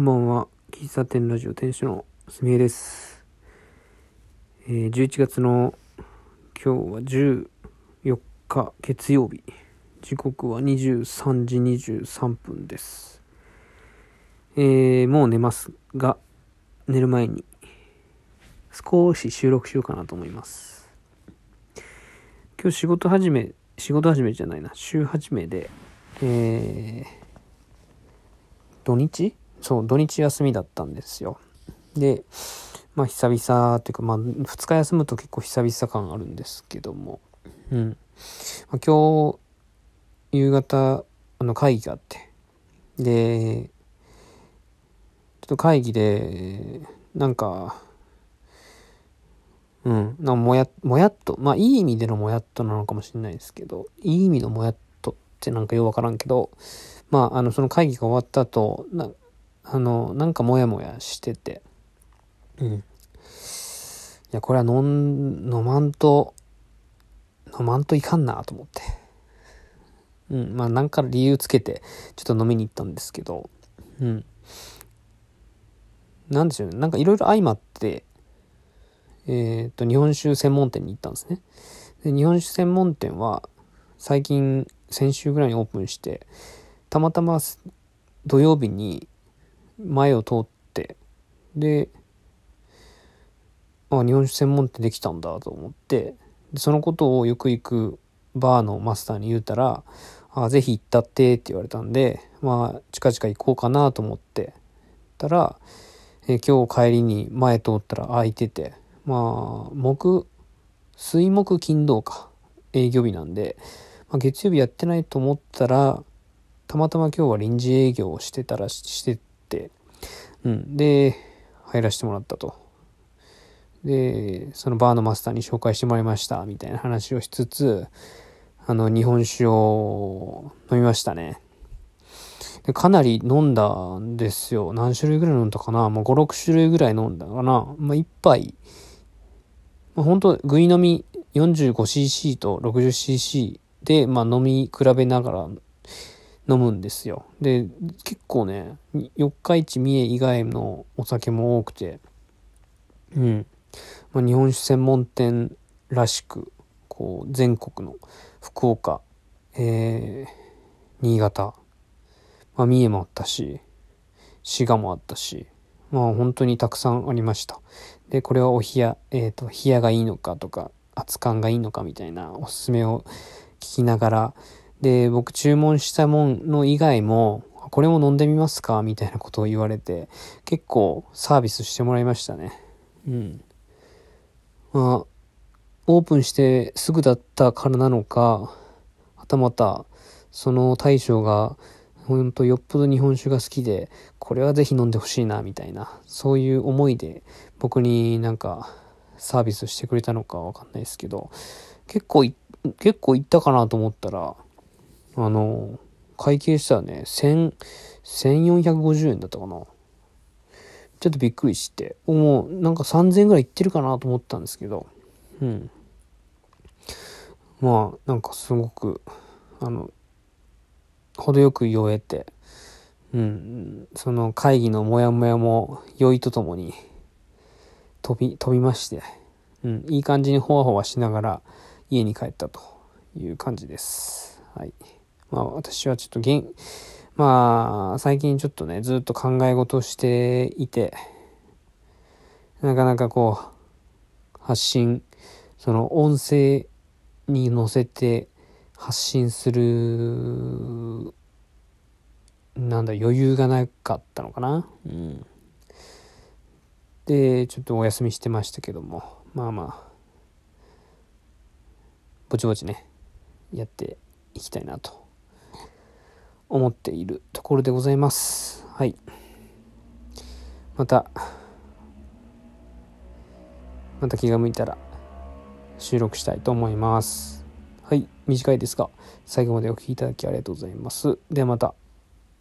こんばんは。喫茶店ラジオ店主のすみえです。えー、11月の今日は14日月曜日。時刻は23時23分です。えー、もう寝ますが、寝る前に少し収録しようかなと思います。今日仕事始め、仕事始めじゃないな、週始めで、えー、土日そう、土日休みだったんですよ。で、まあ久々っていうか、まあ2日休むと結構久々感あるんですけども、うん。まあ、今日、夕方、あの会議があって、で、ちょっと会議で、なんか、うん、なんもや、もやっと、まあいい意味でのもやっとなのかもしれないですけど、いい意味のもやっとってなんかようわからんけど、まああのその会議が終わった後、なあの、なんかモヤモヤしてて、うん。いや、これは飲ん、飲まんと、飲まんといかんなと思って。うん、まあなんか理由つけて、ちょっと飲みに行ったんですけど、うん。なんでしょうね、なんかいろいろ相まって、えっ、と、日本酒専門店に行ったんですね。で、日本酒専門店は、最近、先週ぐらいにオープンして、たまたま土曜日に前を通って、で、あ、日本酒専門店できたんだと思って、そのことをよく行くバーのマスターに言うたら、あ、ぜひ行ったってって言われたんで、まあ、近々行こうかなと思ってたら、え今日帰りに前通ったら空いてて、まあ、木、水木金土か、営業日なんで、まあ、月曜日やってないと思ったら、たまたま今日は臨時営業をしてたらし、してて、うん。で、入らせてもらったと。で、そのバーのマスターに紹介してもらいました、みたいな話をしつつ、あの、日本酒を飲みましたね。でかなり飲んだんですよ。何種類ぐらい飲んだかなもう5、6種類ぐらい飲んだかなまあ、一杯、まあ、本当ぐい飲み 45cc と 60cc で、まあ、飲み比べながら飲むんですよ。で、結構ね、四日市三重以外のお酒も多くて、うん。まあ、日本酒専門店らしく、こう、全国の福岡、えー、新潟、まあ、三重もあったし、滋賀もあったし、まあ本当にたくさんありました。で、これはお冷や、えっ、と、冷やがいいのかとか、熱燗がいいのかみたいなおすすめを聞きながら、で、僕注文したもの以外も、これも飲んでみますか？みたいなことを言われて、結構サービスしてもらいましたね。うん。まあ、オープンしてすぐだったからなのか、はたまた、その大将が、ほんとよっぽど日本酒が好きで、これはぜひ飲んでほしいな、みたいな、そういう思いで僕になんかサービスしてくれたのかわかんないですけど、結構、結構行ったかなと思ったら、あの、会計したらね、千、1450円だったかな。ちょっとびっくりして、もうなんか3000円ぐらい行ってるかなと思ったんですけど、うん。まあ、なんかすごく、あの、程よく酔えて、うん、その会議のモヤモヤも酔いとともに飛び、飛びまして、うん、いい感じにほわほわしながら家に帰ったという感じです。はい。まあ私はちょっとげん、まあ最近ちょっとね、ずっと考え事をしていて、なかなかこう、発信、その音声に乗せて発信する、なんだ、余裕がなかったのかな。うん。で、ちょっとお休みしてましたけども、まあまあ、ぼちぼちね、やっていきたいなと思っているところでございます。はい。また、また気が向いたら収録したいと思います。はい、短いですが、最後までお聴きいただきありがとうございます。ではまた、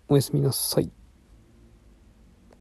おやすみなさい。